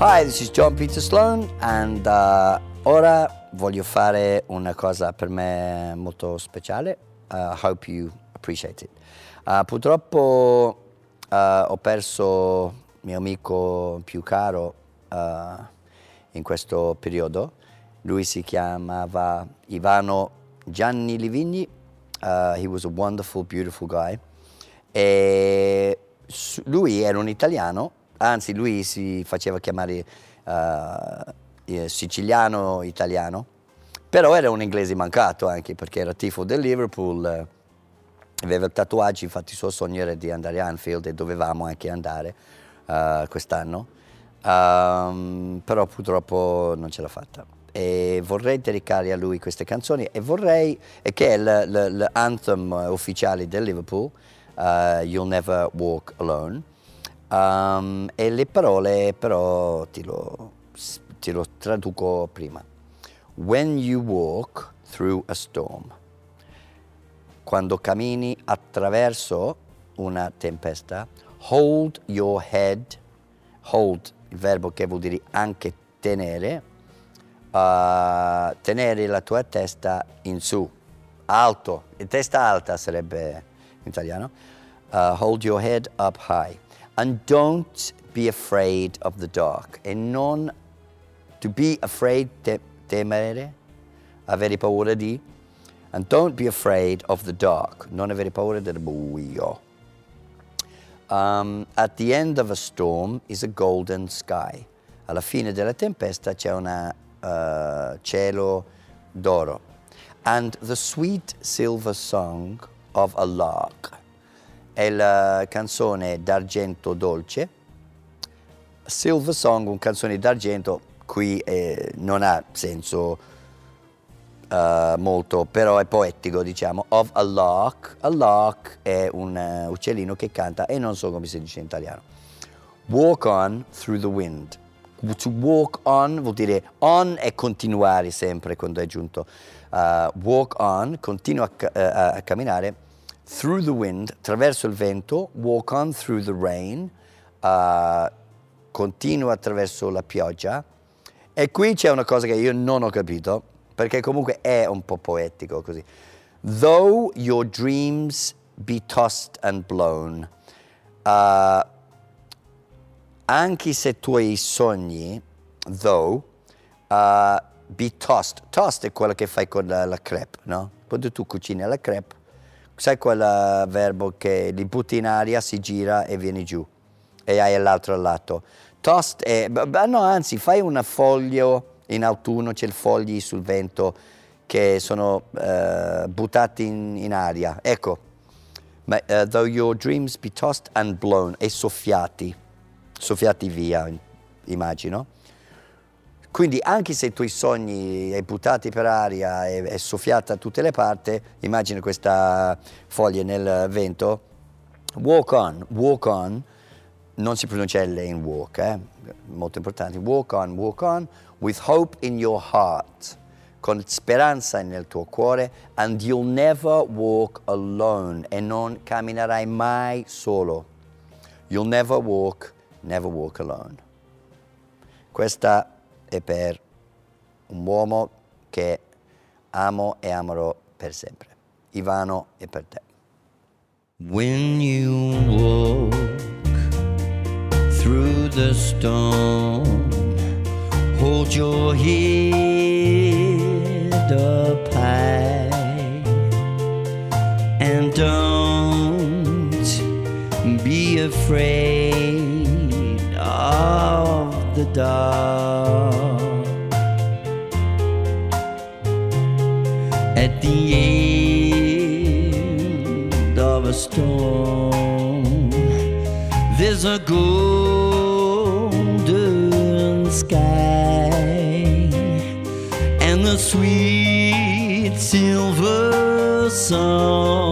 Hi, this is John Peter Sloan and uh, ora voglio fare una cosa per me molto speciale. Uh, hope you appreciate it. Uh, purtroppo uh, ho perso mio amico più caro uh, in questo periodo. Lui si chiamava Ivano Gianni Livigni. Uh, he was a wonderful, beautiful guy. E lui era un italiano anzi lui si faceva chiamare uh, siciliano italiano, però era un inglese mancato anche perché era tifo del Liverpool, eh, aveva tatuaggi, infatti il suo sogno era di andare a Anfield e dovevamo anche andare uh, quest'anno, um, però purtroppo non ce l'ha fatta. E vorrei dedicare a lui queste canzoni e vorrei, che è l'anthem ufficiale del Liverpool, uh, You'll Never Walk Alone, Um, e le parole però ti lo, ti lo traduco prima. When you walk through a storm, quando cammini attraverso una tempesta, hold your head, hold, il verbo che vuol dire anche tenere, uh, tenere la tua testa in su, alto, testa alta sarebbe in italiano, uh, hold your head up high. And don't be afraid of the dark. E non to be afraid, te, temere, avere paura di. And don't be afraid of the dark. Non avere paura del buio. Um, at the end of a storm is a golden sky. Alla fine della tempesta c'è un uh, cielo d'oro. And the sweet silver song of a lark è la canzone d'argento dolce. Silver Song, un canzone d'argento, qui eh, non ha senso uh, molto, però è poetico, diciamo. Of a lark. A lark è un uh, uccellino che canta e non so come si dice in italiano. Walk on through the wind. To walk on vuol dire on è continuare sempre quando è giunto. Uh, walk on, continua a, a camminare through the wind, attraverso il vento, walk on through the rain, uh, continua attraverso la pioggia. E qui c'è una cosa che io non ho capito, perché comunque è un po' poetico così. Though your dreams be tossed and blown, uh, anche se tuoi sogni, though, uh, be tossed. Tossed è quello che fai con la, la crepe, no? Quando tu cucini la crepe, sai quel verbo che li butti in aria, si gira e vieni giù e hai l'altro lato. Toast è, no anzi fai un foglio in autunno, c'è il fogli sul vento che sono uh, buttati in, in, aria. Ecco, Ma, uh, though your dreams be tossed and blown, e soffiati, soffiati via, immagino. Quindi anche se i tuoi sogni hai buttati per aria e è soffiata da tutte le parti, immagina questa foglia nel vento, walk on, walk on, non si pronuncia L in walk, eh? molto importante, walk on, walk on, with hope in your heart, con speranza nel tuo cuore, and you'll never walk alone, e non camminerai mai solo. You'll never walk, never walk alone. Questa e per un uomo che amo e amerò per sempre. Ivano è per te. When you walk through the storm, hold your head up high and don't be afraid at the end of a storm. There's a golden sky and the sweet silver song